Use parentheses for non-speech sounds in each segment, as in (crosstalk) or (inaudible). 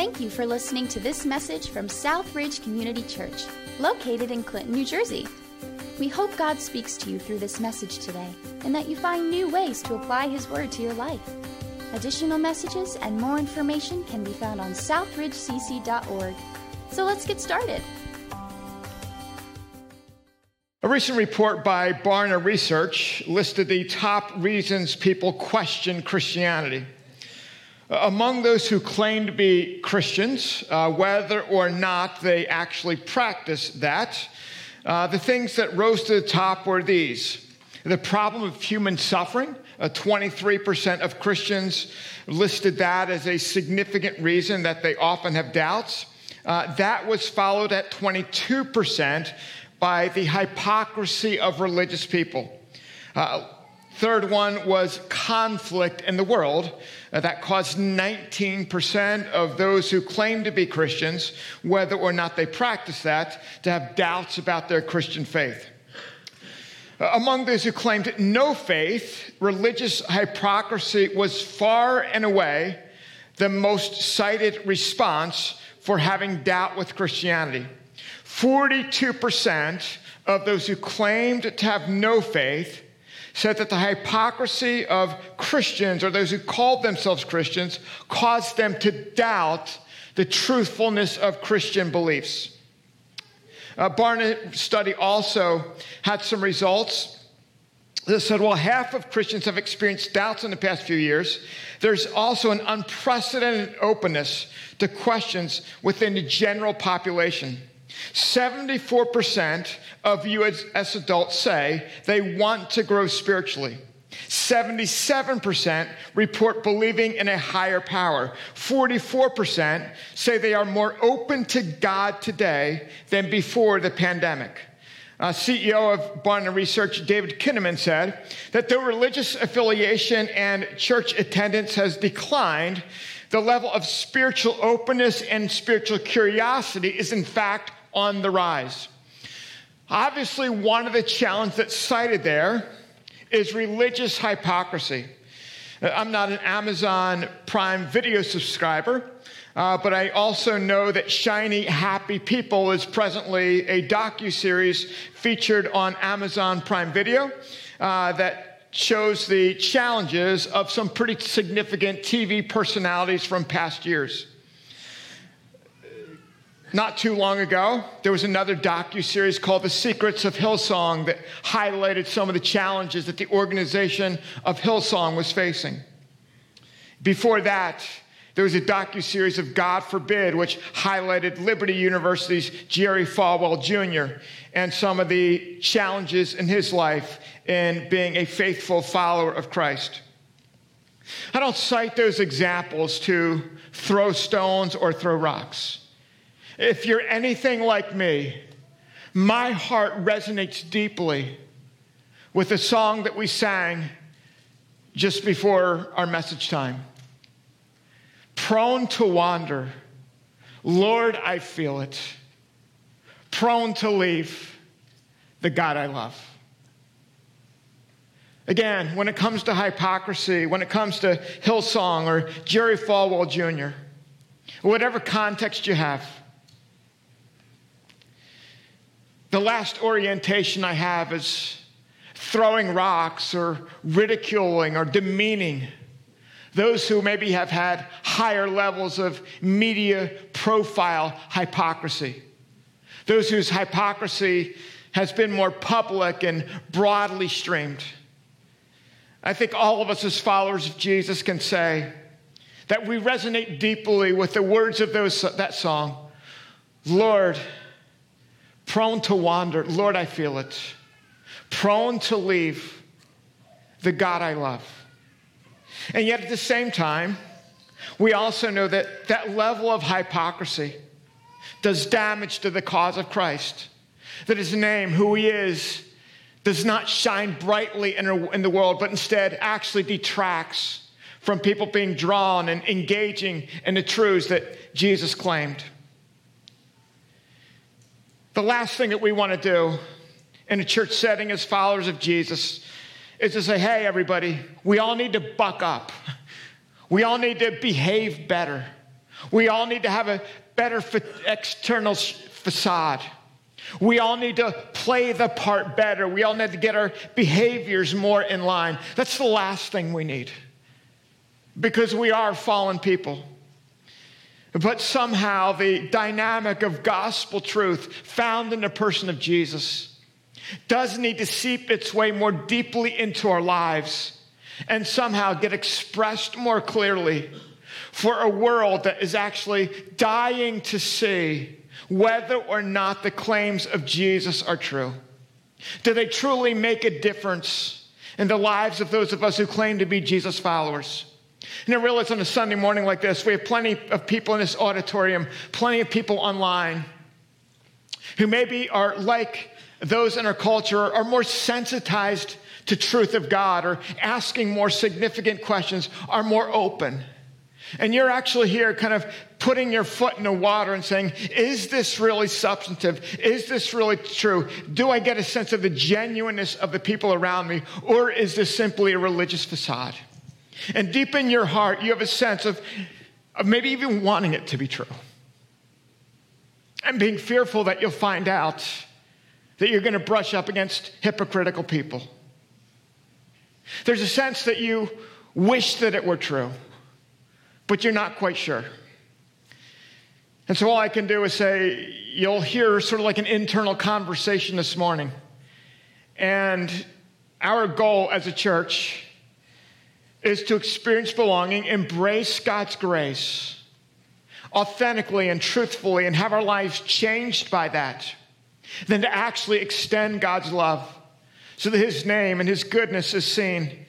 Thank you for listening to this message from Southridge Community Church, located in Clinton, New Jersey. We hope God speaks to you through this message today and that you find new ways to apply His Word to your life. Additional messages and more information can be found on southridgecc.org. So let's get started. A recent report by Barna Research listed the top reasons people question Christianity. Among those who claim to be Christians, uh, whether or not they actually practice that, uh, the things that rose to the top were these the problem of human suffering. Uh, 23% of Christians listed that as a significant reason that they often have doubts. Uh, that was followed at 22% by the hypocrisy of religious people. Third one was conflict in the world. Uh, that caused 19% of those who claim to be Christians, whether or not they practice that, to have doubts about their Christian faith. Uh, among those who claimed no faith, religious hypocrisy was far and away the most cited response for having doubt with Christianity. 42% of those who claimed to have no faith said that the hypocrisy of Christians or those who called themselves Christians caused them to doubt the truthfulness of Christian beliefs. Uh, A Barna study also had some results that said, well, half of Christians have experienced doubts in the past few years. There's also an unprecedented openness to questions within the general population. 74% of you as, as, adults say they want to grow spiritually. 77% report believing in a higher power. 44% say they are more open to God today than before the pandemic. Uh, CEO of Barna Research, David Kinnaman, said that though religious affiliation and church attendance has declined, the level of spiritual openness and spiritual curiosity is, in fact, on the rise. Obviously, one of the challenges that's cited there is religious hypocrisy. I'm not an Amazon Prime video subscriber, uh, but I also know that Shiny Happy People is presently a docu-series featured on Amazon Prime Video uh, that shows the challenges of some pretty significant TV personalities from past years. Not too long ago, there was another docu-series called The Secrets of Hillsong that highlighted some of the challenges that the organization of Hillsong was facing. Before that, there was a docu-series of God Forbid, which highlighted Liberty University's Jerry Falwell Jr. and some of the challenges in his life in being a faithful follower of Christ. I don't cite those examples to throw stones or throw rocks. If you're anything like me, my heart resonates deeply with the song that we sang just before our message time. Prone to wander, Lord, I feel it. Prone to leave the God I love. Again, when it comes to hypocrisy, when it comes to Hillsong or Jerry Falwell Jr., whatever context you have, The last orientation I have is throwing rocks or ridiculing or demeaning those who maybe have had higher levels of media profile hypocrisy, those whose hypocrisy has been more public and broadly streamed. I think all of us, as followers of Jesus, can say that we resonate deeply with the words of those, that song Lord, prone to wander. Lord, I feel it. Prone to leave the God I love. And yet at the same time, we also know that that level of hypocrisy does damage to the cause of Christ. That his name, who he is, does not shine brightly in, the world, but instead actually detracts from people being drawn and engaging in the truths that Jesus claimed. The last thing that we want to do in a church setting as followers of Jesus is to say, hey, everybody, we all need to buck up. We all need to behave better. We all need to have a better external facade. We all need to play the part better. We all need to get our behaviors more in line. That's the last thing we need because we are fallen people. But somehow the dynamic of gospel truth found in the person of Jesus does need to seep its way more deeply into our lives and somehow get expressed more clearly for a world that is actually dying to see whether or not the claims of Jesus are true. Do they truly make a difference in the lives of those of us who claim to be Jesus followers? And I realize on a Sunday morning like this, we have plenty of people in this auditorium, plenty of people online who maybe are like those in our culture, are more sensitized to truth of God, or asking more significant questions, are more open. And you're actually here kind of putting your foot in the water and saying, is this really substantive? Is this really true? Do I get a sense of the genuineness of the people around me? Or is this simply a religious facade? And deep in your heart, you have a sense of, of maybe even wanting it to be true. And being fearful that you'll find out that you're going to brush up against hypocritical people. There's a sense that you wish that it were true, but you're not quite sure. And so all I can do is say, you'll hear sort of like an internal conversation this morning. And our goal as a church is to experience belonging, embrace God's grace authentically and truthfully, and have our lives changed by that, than to actually extend God's love so that His name and His goodness is seen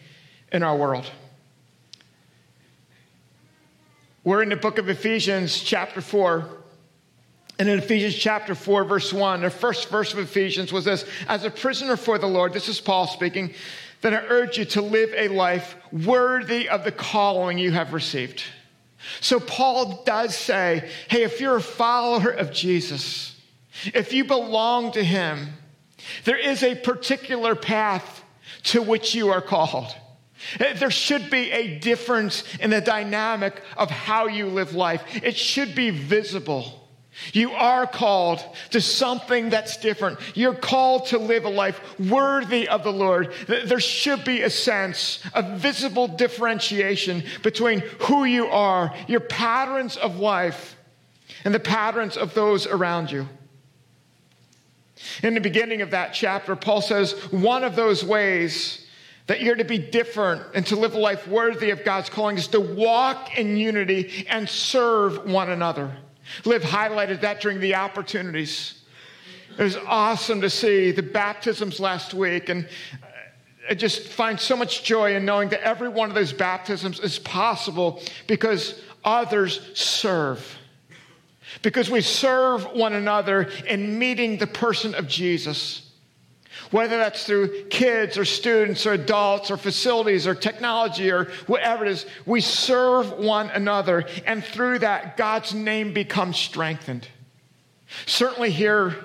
in our world. We're in the book of Ephesians, chapter 4. And in Ephesians chapter 4, verse 1, the first verse of Ephesians was this As a prisoner for the Lord, this is Paul speaking, then I urge you to live a life worthy of the calling you have received. So Paul does say, hey, if you're a follower of Jesus, if you belong to him, there is a particular path to which you are called. Eh, there should be a difference in the dynamic of how you live life. It should be visible. You are called to something that's different. You're called to live a life worthy of the Lord. There should be a sense of visible differentiation between who you are, your patterns of life, and the patterns of those around you. In the beginning of that chapter, Paul says one of those ways that you're to be different and to live a life worthy of God's calling is to walk in unity and serve one another. Liv highlighted that during the opportunities. It was awesome to see the baptisms last week, and I just find so much joy in knowing that every one of those baptisms is possible because others serve. Because we serve one another in meeting the person of Jesus whether that's through kids or students or adults or facilities or technology or whatever it is, we serve one another. And through that, God's name becomes strengthened. Certainly here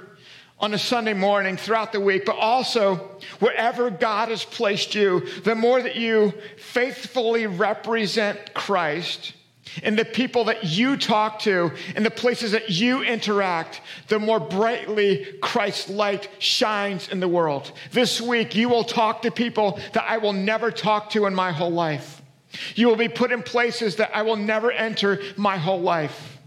on a Sunday morning throughout the week, but also wherever God has placed you, the more that you faithfully represent Christ and the people that you talk to and the places that you interact, the more brightly Christ's light shines in the world. This week, you will talk to people that I will never talk to in my whole life. You will be put in places that I will never enter my whole life.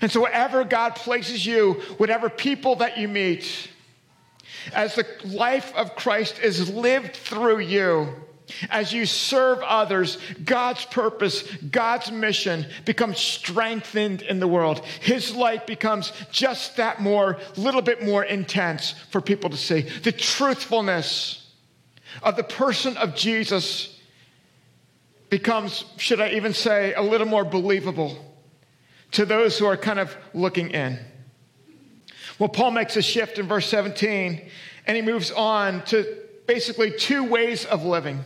And so, wherever God places you, whatever people that you meet, as the life of Christ is lived through you, as you serve others, God's purpose, God's mission becomes strengthened in the world. His light becomes just that more, little bit more intense for people to see. The truthfulness of the person of Jesus becomes, should I even say, a little more believable to those who are kind of looking in. Well, Paul makes a shift in verse 17 and he moves on to basically two ways of living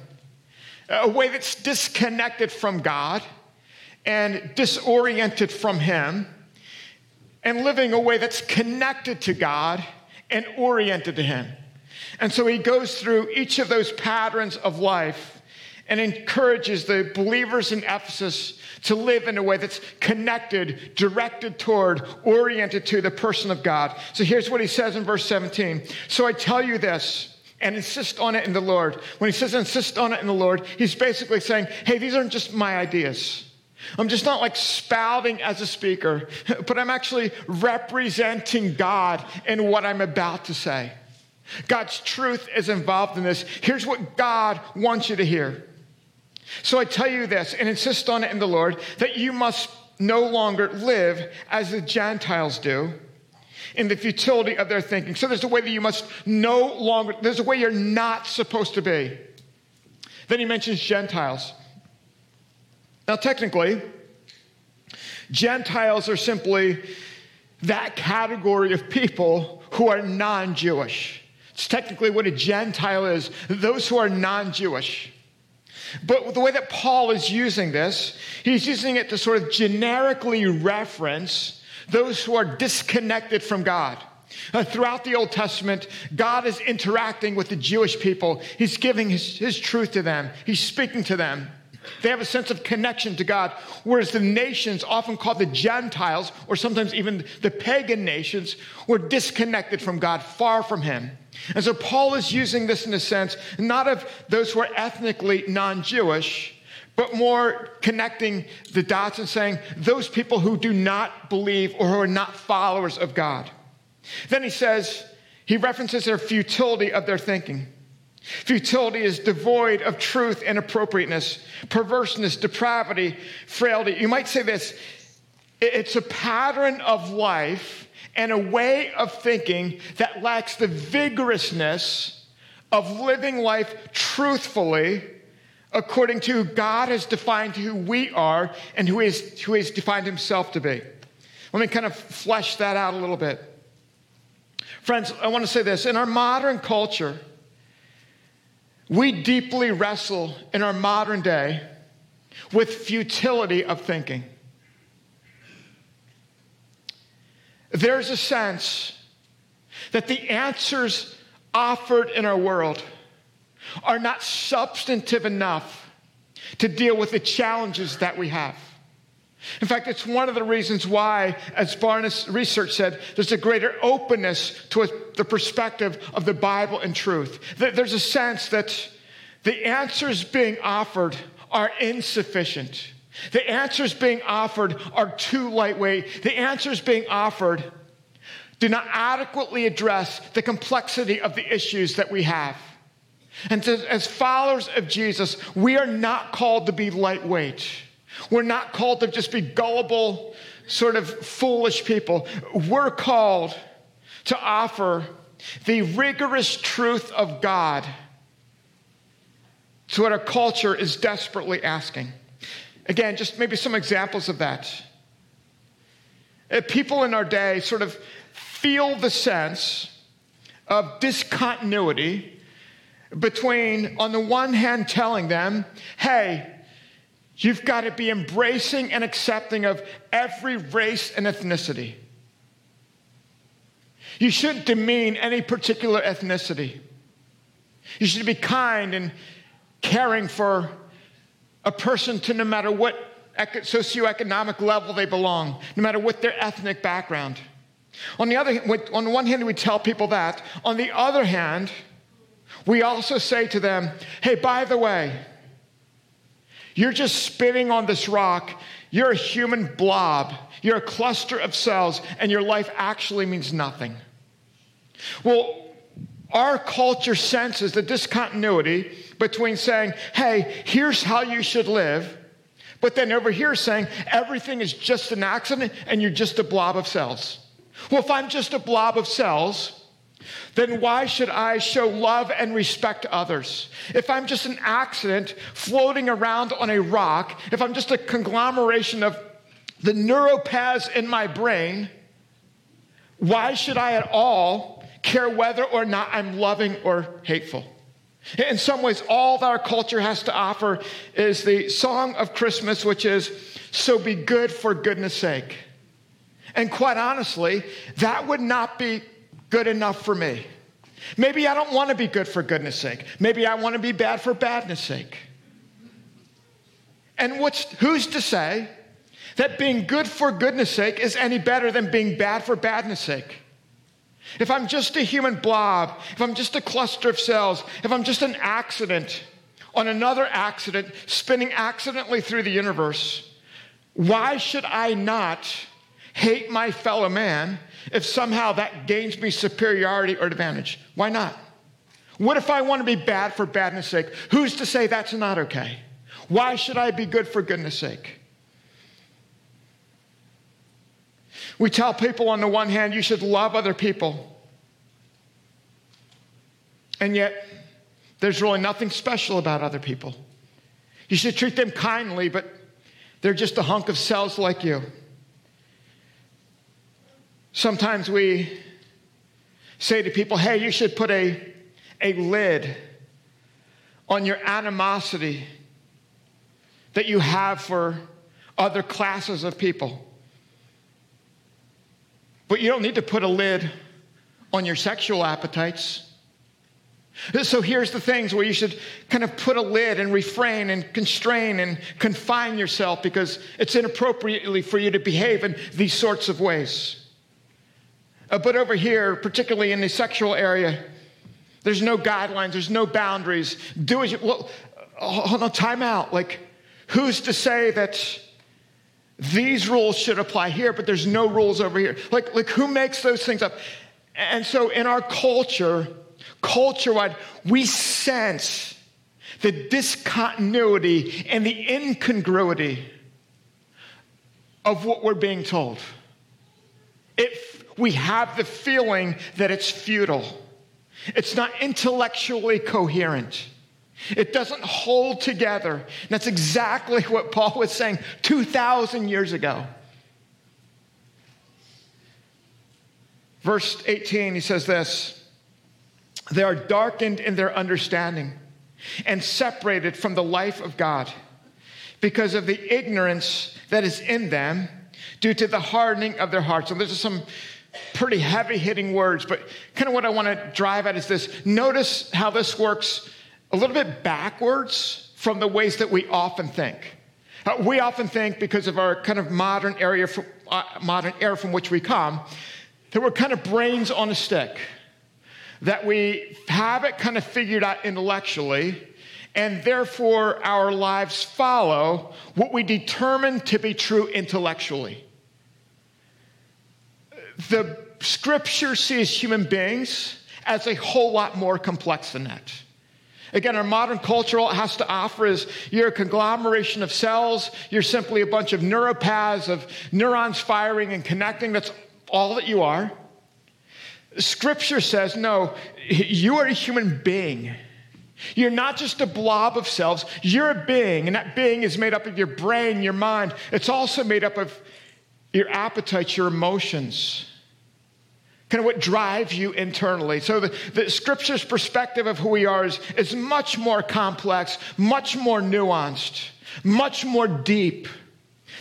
a way that's disconnected from God and disoriented from Him, and living a way that's connected to God and oriented to Him. And so he goes through each of those patterns of life and encourages the believers in Ephesus to live in a way that's connected, directed toward, oriented to the person of God. So here's what he says in verse 17. So I tell you this and insist on it in the Lord. When he says insist on it in the Lord, he's basically saying, hey, these aren't just my ideas. I'm just not like spouting as a speaker, (laughs) but I'm actually representing God in what I'm about to say. God's truth is involved in this. Here's what God wants you to hear. So I tell you this and insist on it in the Lord that you must no longer live as the Gentiles do in the futility of their thinking. So there's a way that you must no longer, there's a way you're not supposed to be. Then he mentions Gentiles. Now, technically, Gentiles are simply that category of people who are non Jewish. It's technically what a Gentile is those who are non Jewish. But the way that Paul is using this, he's using it to sort of generically reference those who are disconnected from God. Uh, throughout the Old Testament, God is interacting with the Jewish people. He's giving his, his truth to them, He's speaking to them. They have a sense of connection to God, whereas the nations, often called the Gentiles, or sometimes even the pagan nations, were disconnected from God, far from Him. And so Paul is using this in a sense, not of those who are ethnically non Jewish, but more connecting the dots and saying those people who do not believe or who are not followers of God. Then he says, he references their futility of their thinking. Futility is devoid of truth and appropriateness, perverseness, depravity, frailty. You might say this it's a pattern of life and a way of thinking that lacks the vigorousness of living life truthfully according to God has defined who we are and who, is, who has defined himself to be. Let me kind of flesh that out a little bit. Friends, I want to say this. In our modern culture, we deeply wrestle in our modern day with futility of thinking. There's a sense that the answers offered in our world are not substantive enough to deal with the challenges that we have. In fact, it's one of the reasons why, as Barna's research said, there's a greater openness to the perspective of the Bible and truth. There's a sense that the answers being offered are insufficient. The answers being offered are too lightweight. The answers being offered do not adequately address the complexity of the issues that we have. And as followers of Jesus, we are not called to be lightweight. We're not called to just be gullible, sort of foolish people. We're called to offer the rigorous truth of God to what our culture is desperately asking. Again, just maybe some examples of that. Uh, people in our day sort of feel the sense of discontinuity between, on the one hand, telling them, hey, You've got to be embracing and accepting of every race and ethnicity. You shouldn't demean any particular ethnicity. You should be kind and caring for a person to no matter what socioeconomic level they belong, no matter what their ethnic background. On the other on one hand, we tell people that. On the other hand, we also say to them, hey, by the way, you're just spinning on this rock. You're a human blob. You're a cluster of cells, and your life actually means nothing. Well, our culture senses the discontinuity between saying, hey, here's how you should live, but then over here saying everything is just an accident and you're just a blob of cells. Well, if I'm just a blob of cells, then why should I show love and respect to others? If I'm just an accident floating around on a rock, if I'm just a conglomeration of the neuropaths in my brain, why should I at all care whether or not I'm loving or hateful? In some ways, all that our culture has to offer is the song of Christmas, which is, So be good for goodness sake. And quite honestly, that would not be good enough for me. Maybe I don't want to be good for goodness sake. Maybe I want to be bad for badness sake. And who's to say that being good for goodness sake is any better than being bad for badness sake? If I'm just a human blob, if I'm just a cluster of cells, if I'm just an accident on another accident spinning accidentally through the universe, why should I not hate my fellow man if somehow that gains me superiority or advantage? Why not? What if I want to be bad for badness sake? Who's to say that's not okay? Why should I be good for goodness sake? We tell people on the one hand, you should love other people. And yet, there's really nothing special about other people. You should treat them kindly, but they're just a hunk of cells like you. Sometimes we say to people, hey, you should put a, a lid on your animosity that you have for other classes of people. But you don't need to put a lid on your sexual appetites. So here's the things where you should kind of put a lid and refrain and constrain and confine yourself because it's inappropriately for you to behave in these sorts of ways. Uh, but over here, particularly in the sexual area, there's no guidelines, there's no boundaries. Do as you, well, hold on, time out. Like, who's to say that these rules should apply here, but there's no rules over here? Like, like who makes those things up? And so in our culture, culture wide, we sense the discontinuity and the incongruity of what we're being told. It, we have the feeling that it's futile, it's not intellectually coherent. It doesn't hold together. And that's exactly (laughs) what Paul was saying 2,000 years ago. Verse 18, he says this they are darkened in their understanding and separated from the life of God because of the ignorance that is in them due to the hardening of their hearts. And there's some pretty heavy hitting words, but kind of what I want to drive at is this. Notice how this works a little bit backwards from the ways that we often think. Uh, we often think because of our kind of modern area, from, uh, modern era from which we come, that we're kind of brains on a stick that we have it kind of figured out intellectually, and therefore our lives follow what we determine to be true intellectually. The scripture sees human beings as a whole lot more complex than that. Again, our modern culture, all it has to offer is you're a conglomeration of cells. You're simply a bunch of neuropaths of neurons firing and connecting. That's all that you are. Scripture says, no, you are a human being. You're not just a blob of cells, you're a being, and that being is made up of your brain, your mind. It's also made up of your appetites, your emotions, kind of what drives you internally. So the, the scripture's perspective of who we are is, is much more complex, much more nuanced, much more deep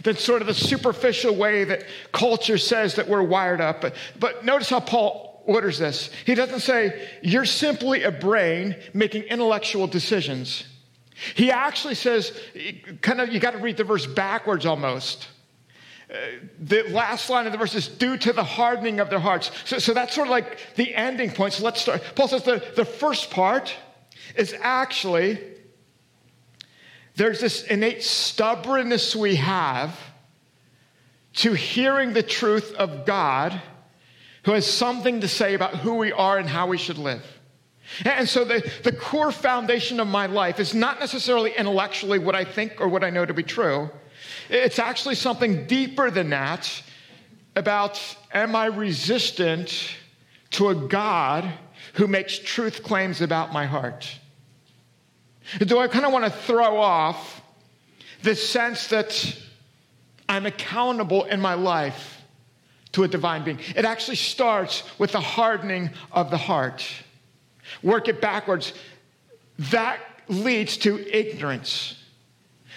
than sort of the superficial way that culture says that we're wired up. But, but notice how Paul orders this. He doesn't say, You're simply a brain making intellectual decisions. He actually says, kind of, you got to read the verse backwards almost. The last line of the verse is due to the hardening of their hearts. So, so that's sort of like the ending point. So let's start. Paul says the, the first part is actually there's this innate stubbornness we have to hearing the truth of God who has something to say about who we are and how we should live. And so the, the core foundation of my life is not necessarily intellectually what I think or what I know to be true. It's actually something deeper than that about am I resistant to a God who makes truth claims about my heart? Do I kind of want to throw off the sense that I'm accountable in my life to a divine being. It actually starts with the hardening of the heart. Work it backwards. That leads to ignorance.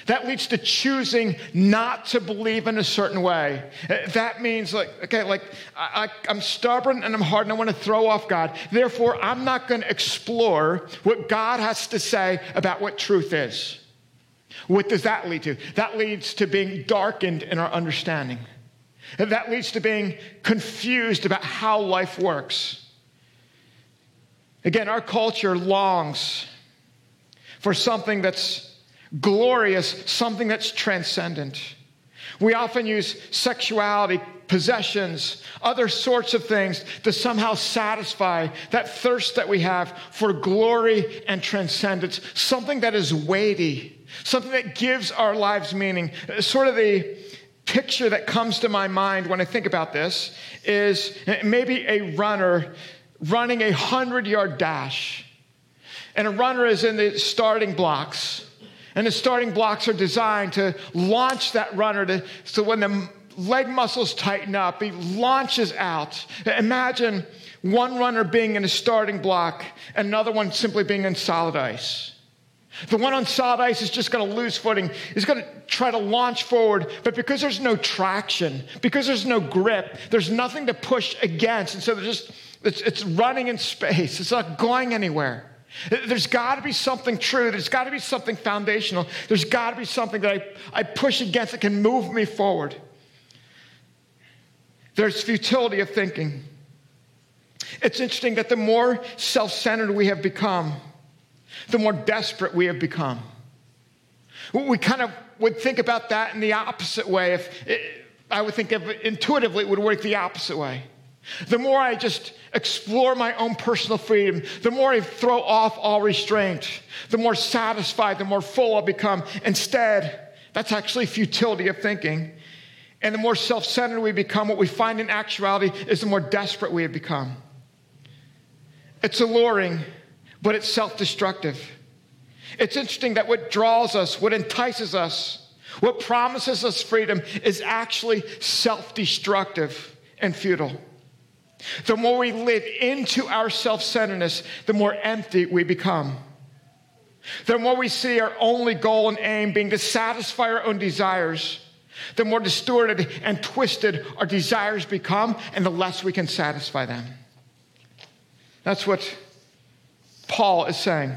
That leads to choosing not to believe in a certain way. That means, like, okay, like I, am stubborn and I'm hard and I want to throw off God. Therefore, I'm not going to explore what God has to say about what truth is. What does that lead to? That leads to being darkened in our understanding. And that leads to being confused about how life works. Again, our culture longs for something that's glorious, something that's transcendent. We often use sexuality, possessions, other sorts of things to somehow satisfy that thirst that we have for glory and transcendence, something that is weighty, something that gives our lives meaning. Sort of the picture that comes to my mind when I think about this is maybe a runner running a 100 yard dash. And a runner is in the starting blocks. And the starting blocks are designed to launch that runner to, so when the leg muscles tighten up, he launches out. Imagine one runner being in a starting block, another one simply being in solid ice. The one on solid ice is just going to lose footing. He's going to try to launch forward, but because there's no traction, because there's no grip, there's nothing to push against. And so just, it's, it's running in space. It's not going anywhere. There's got to be something true. There's got to be something foundational. There's got to be something that I, I push against that can move me forward. There's futility of thinking. It's interesting that the more self centered we have become, the more desperate we have become. We kind of would think about that in the opposite way. If it, I would think of it intuitively, it would work the opposite way. The more I just explore my own personal freedom, the more I throw off all restraint, the more satisfied, the more full I become. Instead, that's actually futility of thinking. And the more self centered we become, what we find in actuality is the more desperate we have become. It's alluring, but it's self destructive. It's interesting that what draws us, what entices us, what promises us freedom is actually self destructive and futile. The more we live into our self centeredness, the more empty we become. The more we see our only goal and aim being to satisfy our own desires, the more distorted and twisted our desires become, and the less we can satisfy them. That's what Paul is saying.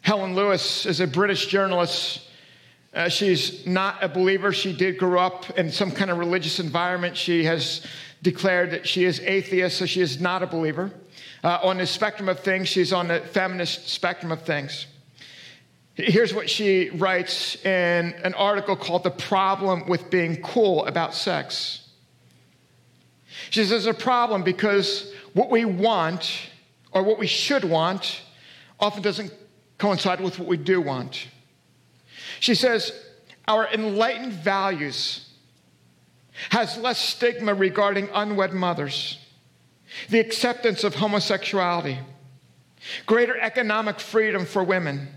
Helen Lewis is a British journalist uh, she's not a believer. She did grow up in some kind of religious environment. She has declared that she is atheist, so she is not a believer. Uh, on the spectrum of things, she's on the feminist spectrum of things. Here's what she writes in an article called The Problem with Being Cool About Sex. She says, There's a problem because what we want, or what we should want, often doesn't coincide with what we do want. She says, Our enlightened values has less stigma regarding unwed mothers, the acceptance of homosexuality, greater economic freedom for women,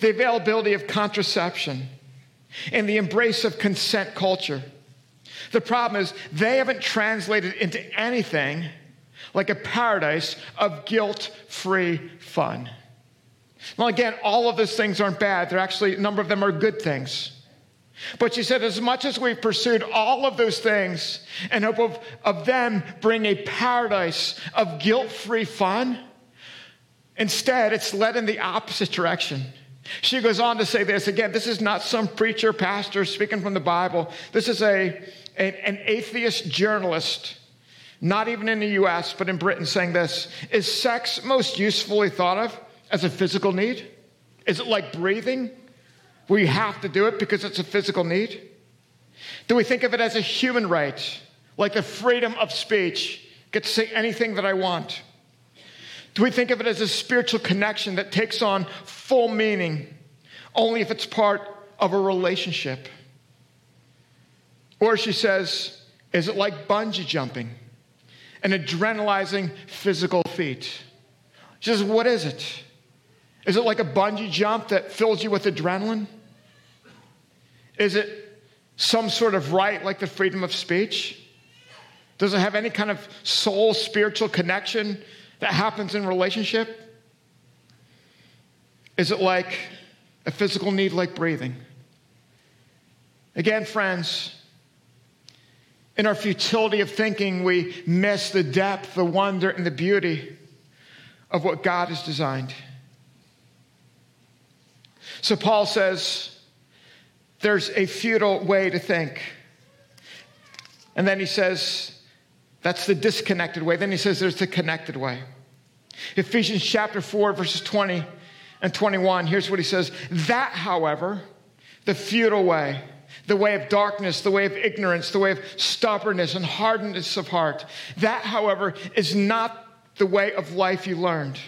the availability of contraception, and the embrace of consent culture. The problem is they haven't translated into anything like a paradise of guilt free fun. Well, again, all of those things aren't bad. They're actually, a number of them are good things. But she said, as much as we've pursued all of those things in hope of, of them bring a paradise of guilt free fun, instead, it's led in the opposite direction. She goes on to say this again, this is not some preacher, pastor speaking from the Bible. This is a, a an atheist journalist, not even in the US, but in Britain, saying this Is sex most usefully thought of? As a physical need? Is it like breathing, where you have to do it because it's a physical need? Do we think of it as a human right, like the freedom of speech, get to say anything that I want? Do we think of it as a spiritual connection that takes on full meaning only if it's part of a relationship? Or she says, is it like bungee jumping, an adrenalizing physical feat? She says, what is it? Is it like a bungee jump that fills you with adrenaline? Is it some sort of right like the freedom of speech? Does it have any kind of soul spiritual connection that happens in relationship? Is it like a physical need like breathing? Again, friends, in our futility of thinking, we miss the depth, the wonder, and the beauty of what God has designed. So Paul says there's a futile way to think. And then he says that's the disconnected way. Then he says there's the connected way. Ephesians chapter 4, verses 20 and 21, here's what he says That, however, the futile way, the way of darkness, the way of ignorance, the way of stubbornness and hardness of heart, that, however, is not the way of life you learned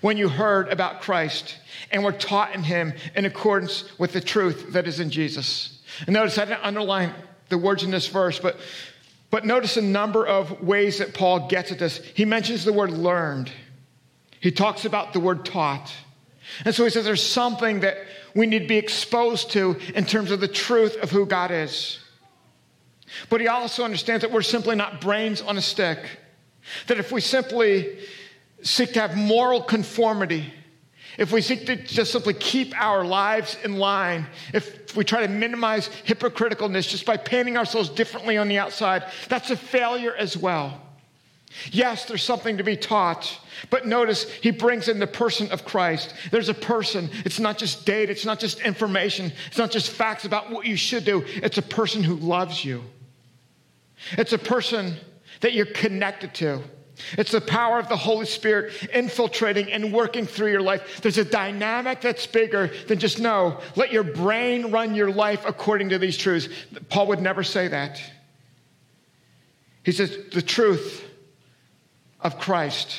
when you heard about Christ and were taught in him in accordance with the truth that is in Jesus. And notice I didn't underline the words in this verse, but, but notice a number of ways that Paul gets at this. He mentions the word learned, he talks about the word taught. And so he says there's something that we need to be exposed to in terms of the truth of who God is. But he also understands that we're simply not brains on a stick. That if we simply seek to have moral conformity, if we seek to just simply keep our lives in line, if we try to minimize hypocriticalness just by painting ourselves differently on the outside, that's a failure as well. Yes, there's something to be taught, but notice he brings in the person of Christ. There's a person. It's not just data, it's not just information, it's not just facts about what you should do. It's a person who loves you. It's a person that you're connected to. It's the power of the Holy Spirit infiltrating and working through your life. There's a dynamic that's bigger than just no, let your brain run your life according to these truths. Paul would never say that. He says the truth of Christ.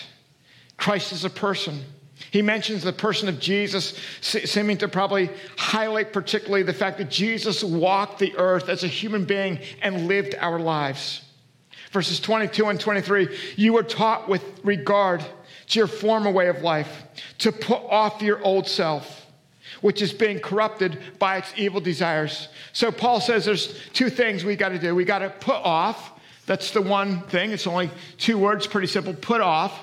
Christ is a person. He mentions the person of Jesus, seeming to probably highlight particularly the fact that Jesus walked the earth as a human being and lived our lives. Verses 22 and 23 you were taught with regard to your former way of life to put off your old self, which is being corrupted by its evil desires. So Paul says there's two things we got to do. We got to put off. That's the one thing. It's only two words, pretty simple. Put off.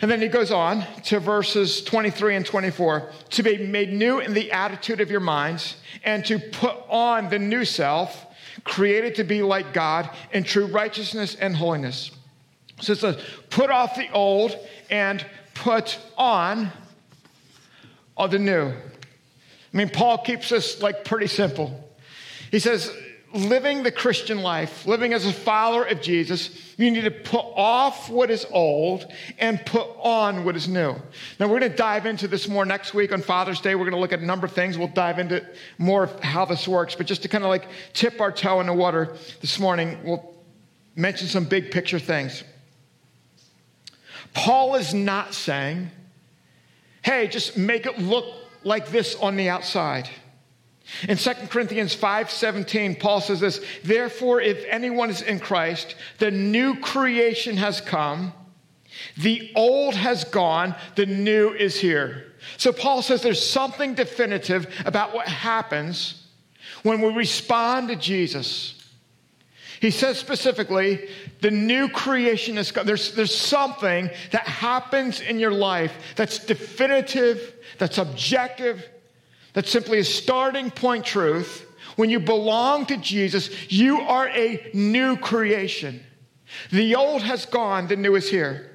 And then he goes on to verses 23 and 24 to be made new in the attitude of your minds and to put on the new self created to be like God in true righteousness and holiness. So it says, put off the old and put on all the new. I mean, Paul keeps this like pretty simple. He says, living the Christian life, living as a follower of Jesus, you need to put off what is old and put on what is new. Now, we're going to dive into this more next week on Father's Day. We're going to look at a number of things. We'll dive into more of how this works. But just to kind of like tip our toe in the water this morning, we'll mention some big picture things. Paul is not saying, hey, just make it look like this on the outside. In 2 Corinthians 5:17, Paul says this, "Therefore if anyone is in Christ, the new creation has come, the old has gone, the new is here." So Paul says there's something definitive about what happens when we respond to Jesus. He says specifically, the new creation is there's, there's something that happens in your life that's definitive, that's objective, that's simply a starting point truth. When you belong to Jesus, you are a new creation. The old has gone, the new is here.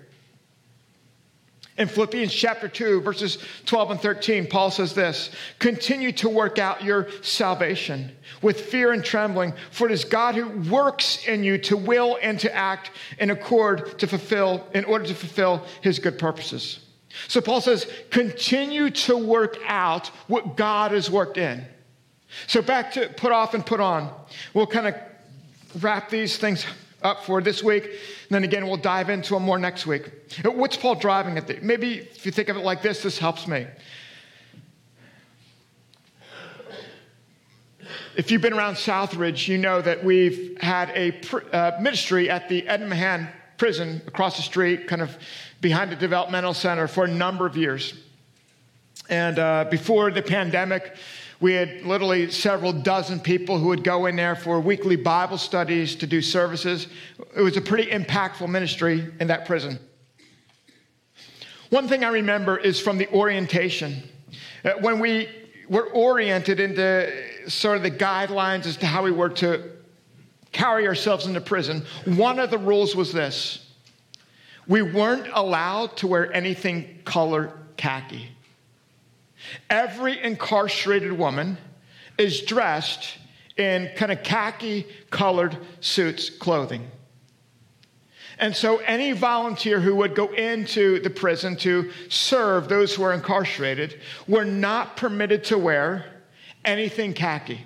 In Philippians chapter 2, verses 12 and 13, Paul says this Continue to work out your salvation with fear and trembling, for it is God who works in you to will and to act in accord to fulfill, in order to fulfill his good purposes. So Paul says, continue to work out what God has worked in. So back to put off and put on. We'll kind of wrap these things up for this week. And then again, we'll dive into them more next week. What's Paul driving at? The, maybe if you think of it like this, this helps me. If you've been around Southridge, you know that we've had a uh, ministry at the Edna Mahan prison across the street, kind of behind the developmental center for a number of years. And uh, before the pandemic, we had literally several dozen people who would go in there for weekly Bible studies to do services. It was a pretty impactful ministry in that prison. One thing I remember is from the orientation. Uh, when we were oriented into sort of the guidelines as to how we were to carry ourselves into prison, one of the rules was this we weren't allowed to wear anything color khaki. every incarcerated woman is dressed in kind of khaki colored suits clothing. And so, any volunteer who would go into the prison to serve those who are incarcerated were not permitted to wear anything khaki.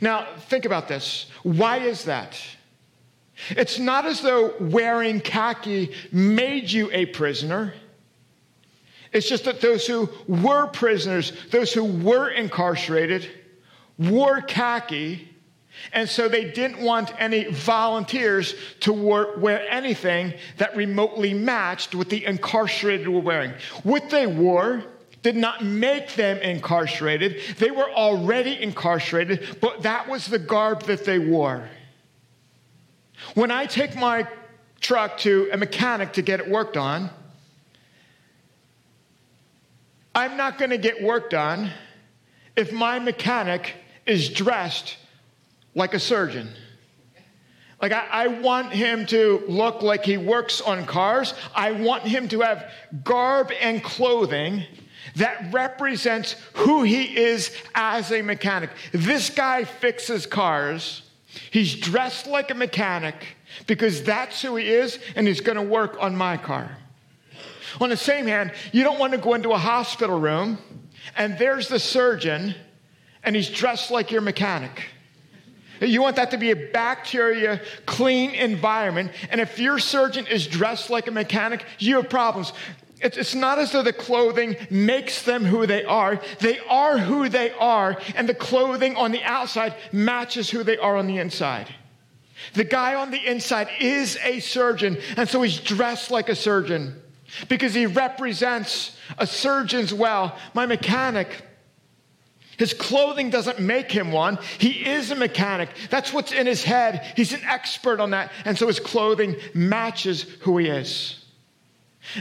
Now, think about this. Why is that? It's not as though wearing khaki made you a prisoner. It's just that those who were prisoners, those who were incarcerated, wore khaki, and so they didn't want any volunteers to wear anything that remotely matched what the incarcerated were wearing. What they wore did not make them incarcerated. They were already incarcerated, but that was the garb that they wore. When I take my truck to a mechanic to get it worked on, I'm not going to get work done if my mechanic is dressed like a surgeon. Like, I, I, want him to look like he works on cars. I want him to have garb and clothing that represents who he is as a mechanic. This guy fixes cars. He's dressed like a mechanic because that's who he is, and he's going to work on my car. On the same hand, you don't want to go into a hospital room and there's the surgeon and he's dressed like your mechanic. You want that to be a bacteria clean environment. And if your surgeon is dressed like a mechanic, you have problems. It's not as though the clothing makes them who they are. They are who they are, and the clothing on the outside matches who they are on the inside. The guy on the inside is a surgeon, and so he's dressed like a surgeon because he represents a surgeon's well. My mechanic, his clothing doesn't make him one. He is a mechanic. That's what's in his head. He's an expert on that. And so his clothing matches who he is.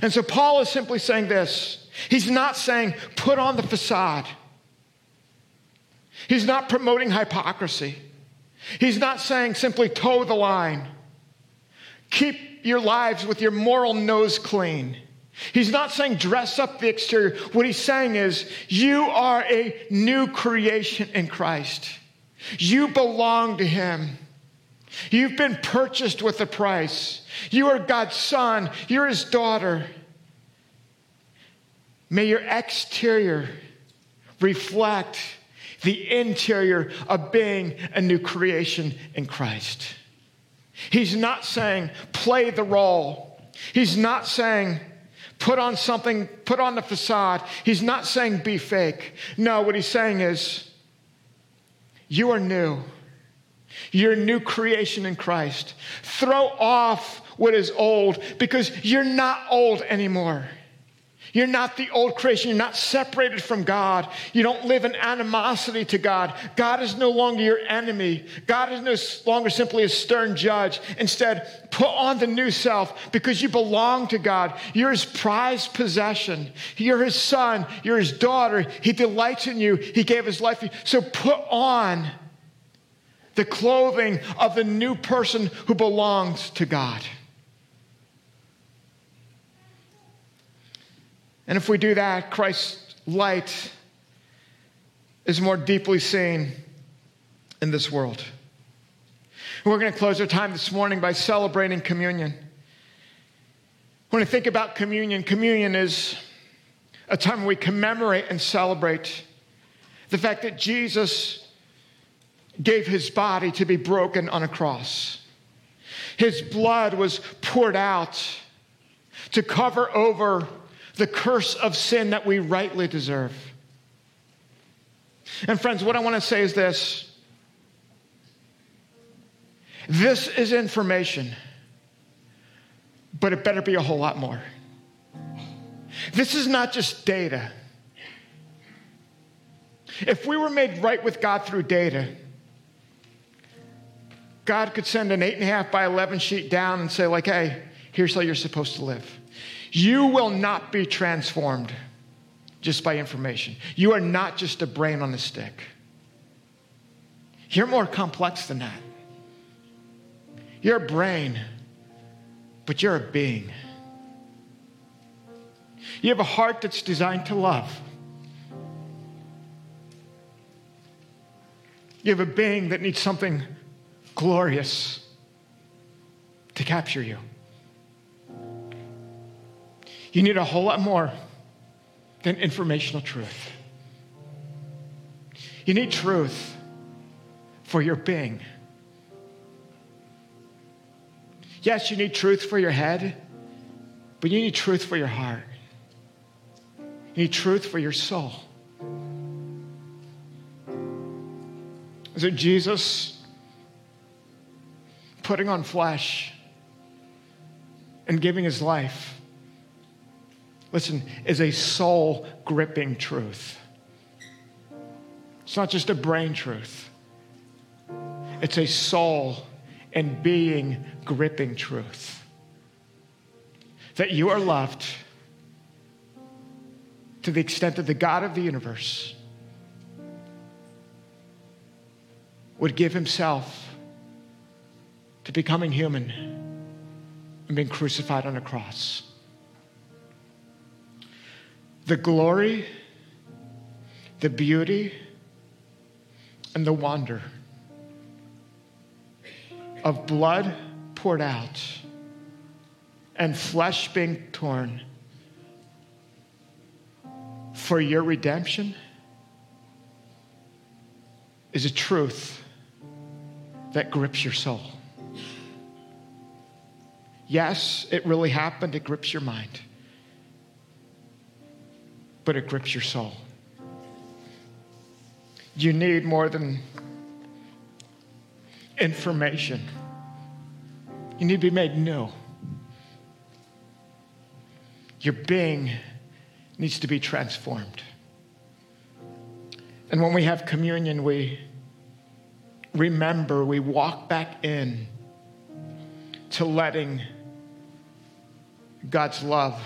And so Paul is simply saying this. He's not saying put on the facade. He's not promoting hypocrisy. He's not saying simply toe the line. Keep your lives with your moral nose clean. He's not saying dress up the exterior. What he's saying is you are a new creation in Christ. You belong to him. You've been purchased with a price. You are God's son. You're his daughter. May your exterior reflect the interior of being a new creation in Christ. He's not saying play the role. He's not saying put on something, put on the facade. He's not saying be fake. No, what he's saying is you are new. You're a new creation in Christ. Throw off what is old because you're not old anymore. You're not the old creation. You're not separated from God. You don't live in animosity to God. God is no longer your enemy. God is no longer simply a stern judge. Instead, put on the new self because you belong to God. You're his prized possession. You're his son. You're his daughter. He delights in you. He gave his life. So put on the clothing of the new person who belongs to God. And if we do that, Christ's light is more deeply seen in this world. we're going to close our time this morning by celebrating communion. When we think about communion, communion is a time we commemorate and celebrate the fact that Jesus gave his body to be broken on a cross. His blood was poured out to cover over the curse of sin that we rightly deserve. And, friends, what I want to say is this this is information, but it better be a whole lot more. This is not just data. If we were made right with God through data, God could send an eight and a half by 11 sheet down and say, like, hey, here's how you're supposed to live. You will not be transformed just by information. You are not just a brain on a stick. You're more complex than that. You're a brain, but you're a being. You have a heart that's designed to love. You have a being that needs something glorious to capture you. You need a whole lot more than informational truth. You need truth for your being. Yes, you need truth for your head, but you need truth for your heart. You need truth for your soul. Is it Jesus putting on flesh and giving his life? Listen, is a soul gripping truth. It's not just a brain truth, it's a soul and being gripping truth. That you are loved to the extent that the God of the universe would give himself to becoming human and being crucified on a cross. The glory, the beauty, and the wonder of blood poured out and flesh being torn for your redemption is a truth that grips your soul. Yes, it really happened, it grips your mind, but it grips your soul. You need more than information. You need to be made new. Your being needs to be transformed. And when we have communion, we remember, we walk back in to letting God's love,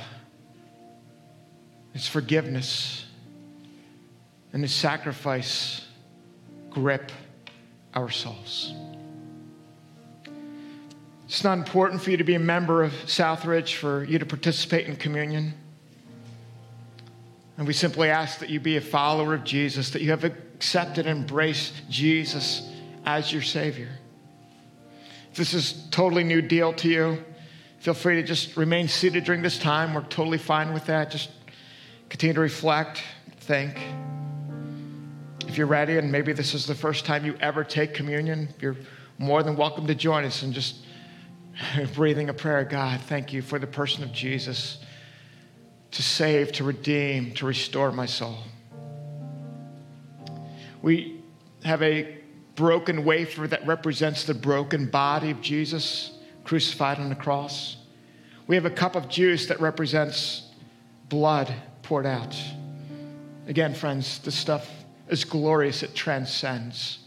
His forgiveness, and His sacrifice grip our souls. It's not important for you to be a member of Southridge, for you to participate in communion. And we simply ask that you be a follower of Jesus, that you have accepted and embraced Jesus as your Savior. If this is totally new deal to you, feel free to just remain seated during this time. We're totally fine with that. Just continue to reflect, think. If you're ready, and maybe this is the first time you ever take communion, you're more than welcome to join us and just (laughs) breathing a prayer. God, thank you for the person of Jesus to save, to redeem, to restore my soul. We have a broken wafer that represents the broken body of Jesus crucified on the cross. We have a cup of juice that represents blood poured out. Again, friends, this stuff is glorious, it transcends.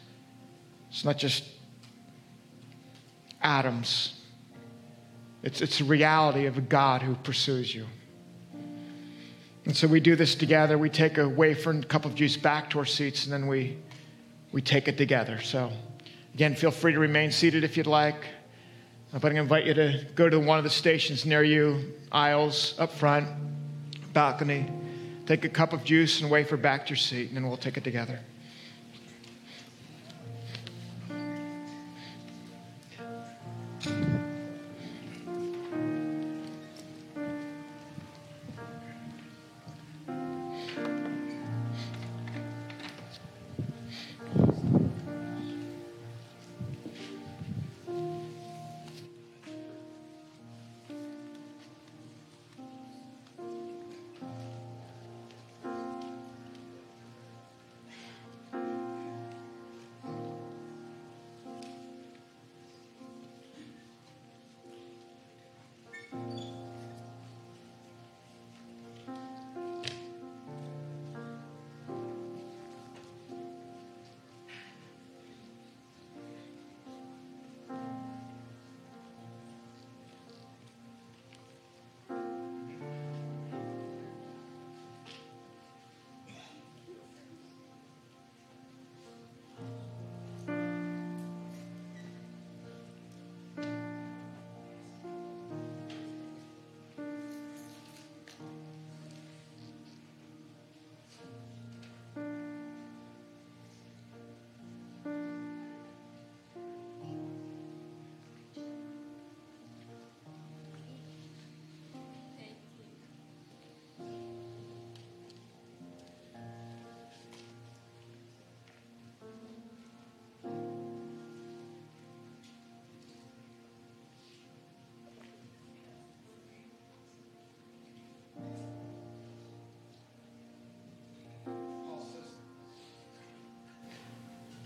It's not just atoms, it's, it's a reality of a God who pursues you. And so we do this together. We take a wafer and a cup of juice back to our seats, and then we, we take it together. So, again, feel free to remain seated if you'd like. But I invite you to go to one of the stations near you, aisles up front, balcony. Take a cup of juice and wafer back to your seat, and then we'll take it together.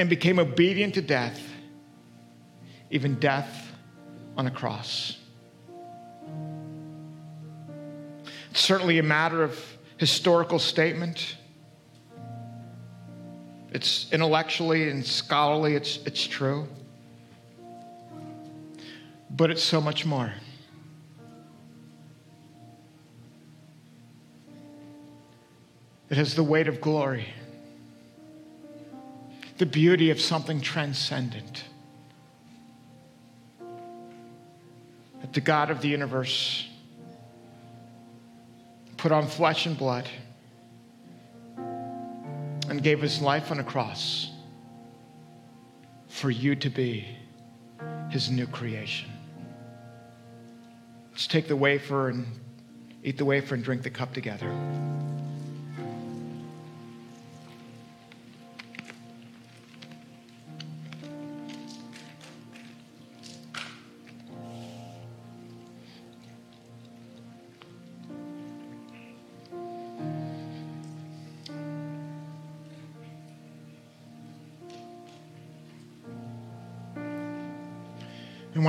and became obedient to death, even death on a cross. It's certainly a matter of historical statement. It's intellectually and scholarly, it's, it's true. But it's so much more. It has the weight of glory, the beauty of something transcendent. That the God of the universe put on flesh and blood and gave his life on a cross for you to be his new creation. Let's take the wafer and eat the wafer and drink the cup together.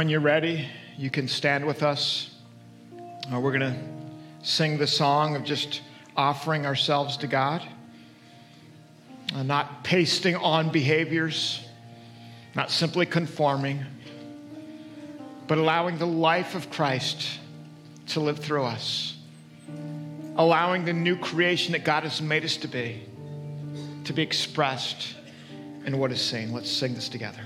When you're ready, you can stand with us. Uh, we're going to sing the song of just offering ourselves to God, uh, not pasting on behaviors, not simply conforming, but allowing the life of Christ to live through us, allowing the new creation that God has made us to be to be expressed in what is seen. Let's sing this together.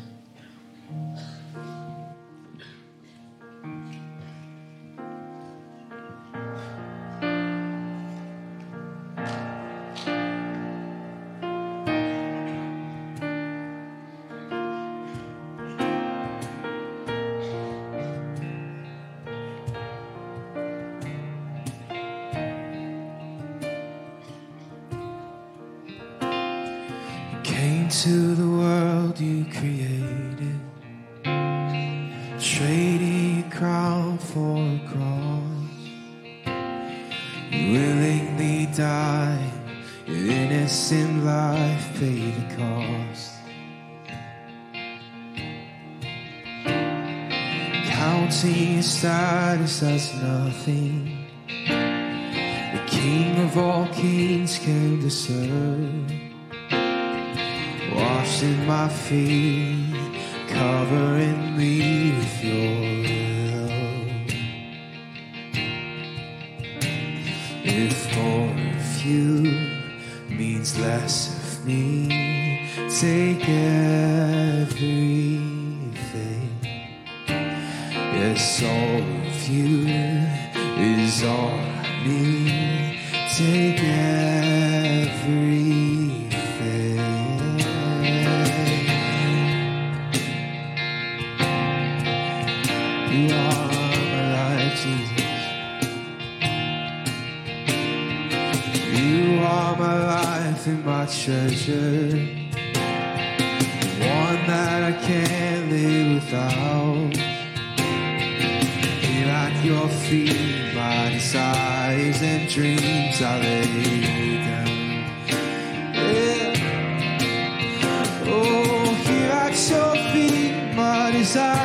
To the world you created, trading crown for a cross. You willingly died, your innocent life paid the cost. Counting status as nothing, the King of all kings came to serve washing my feet, covering me My life and my treasure. One that I can't live without. Here at your feet, my desires and dreams I lay down. Yeah. Oh, here at your feet, my desires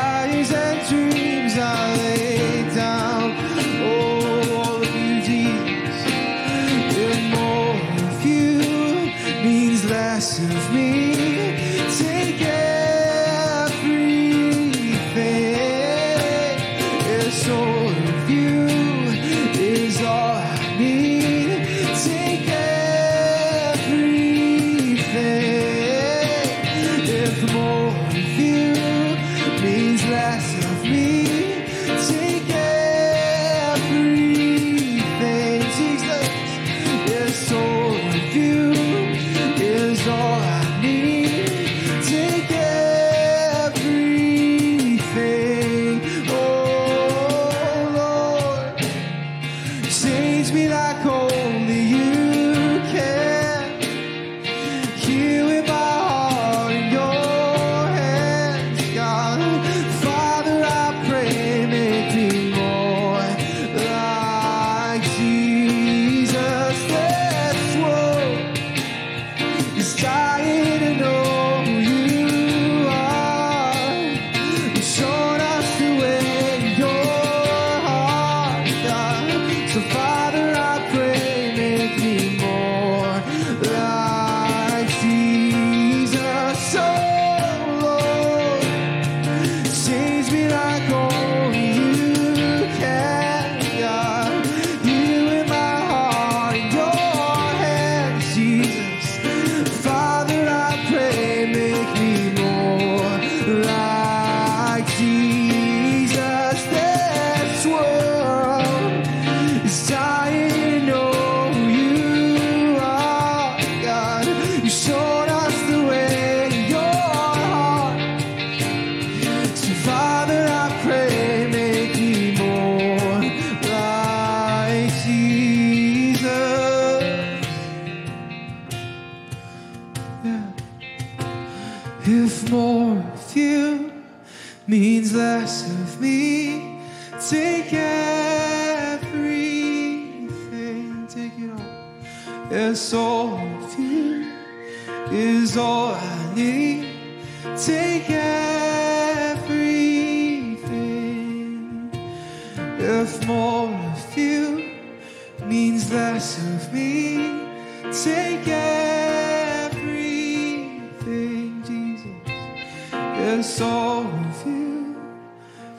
Yes, all of you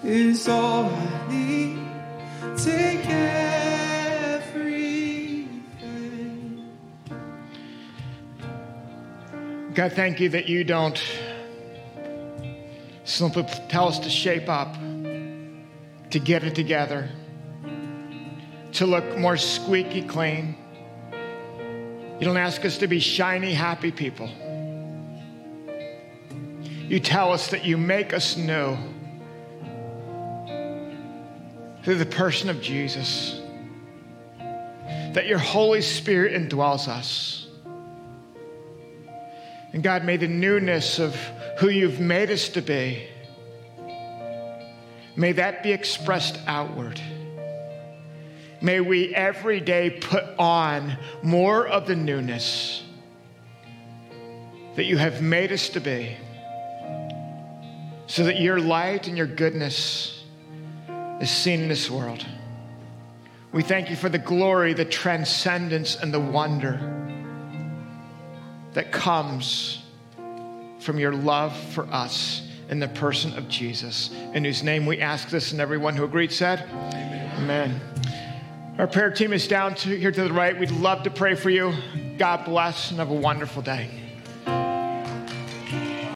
is all I need. Take everything. God, thank you that you don't simply tell us to shape up, to get it together, to look more squeaky clean. You don't ask us to be shiny, happy people. You tell us that you make us new through the person of Jesus, that your Holy Spirit indwells us. And God, may the newness of who you've made us to be, may that be expressed outward. May we every day put on more of the newness that you have made us to be, so that your light and your goodness is seen in this world. We thank you for the glory, the transcendence, and the wonder that comes from your love for us in the person of Jesus, in whose name we ask this, and everyone who agreed said, Amen. Amen. Our prayer team is down to, here to the right. We'd love to pray for you. God bless and have a wonderful day.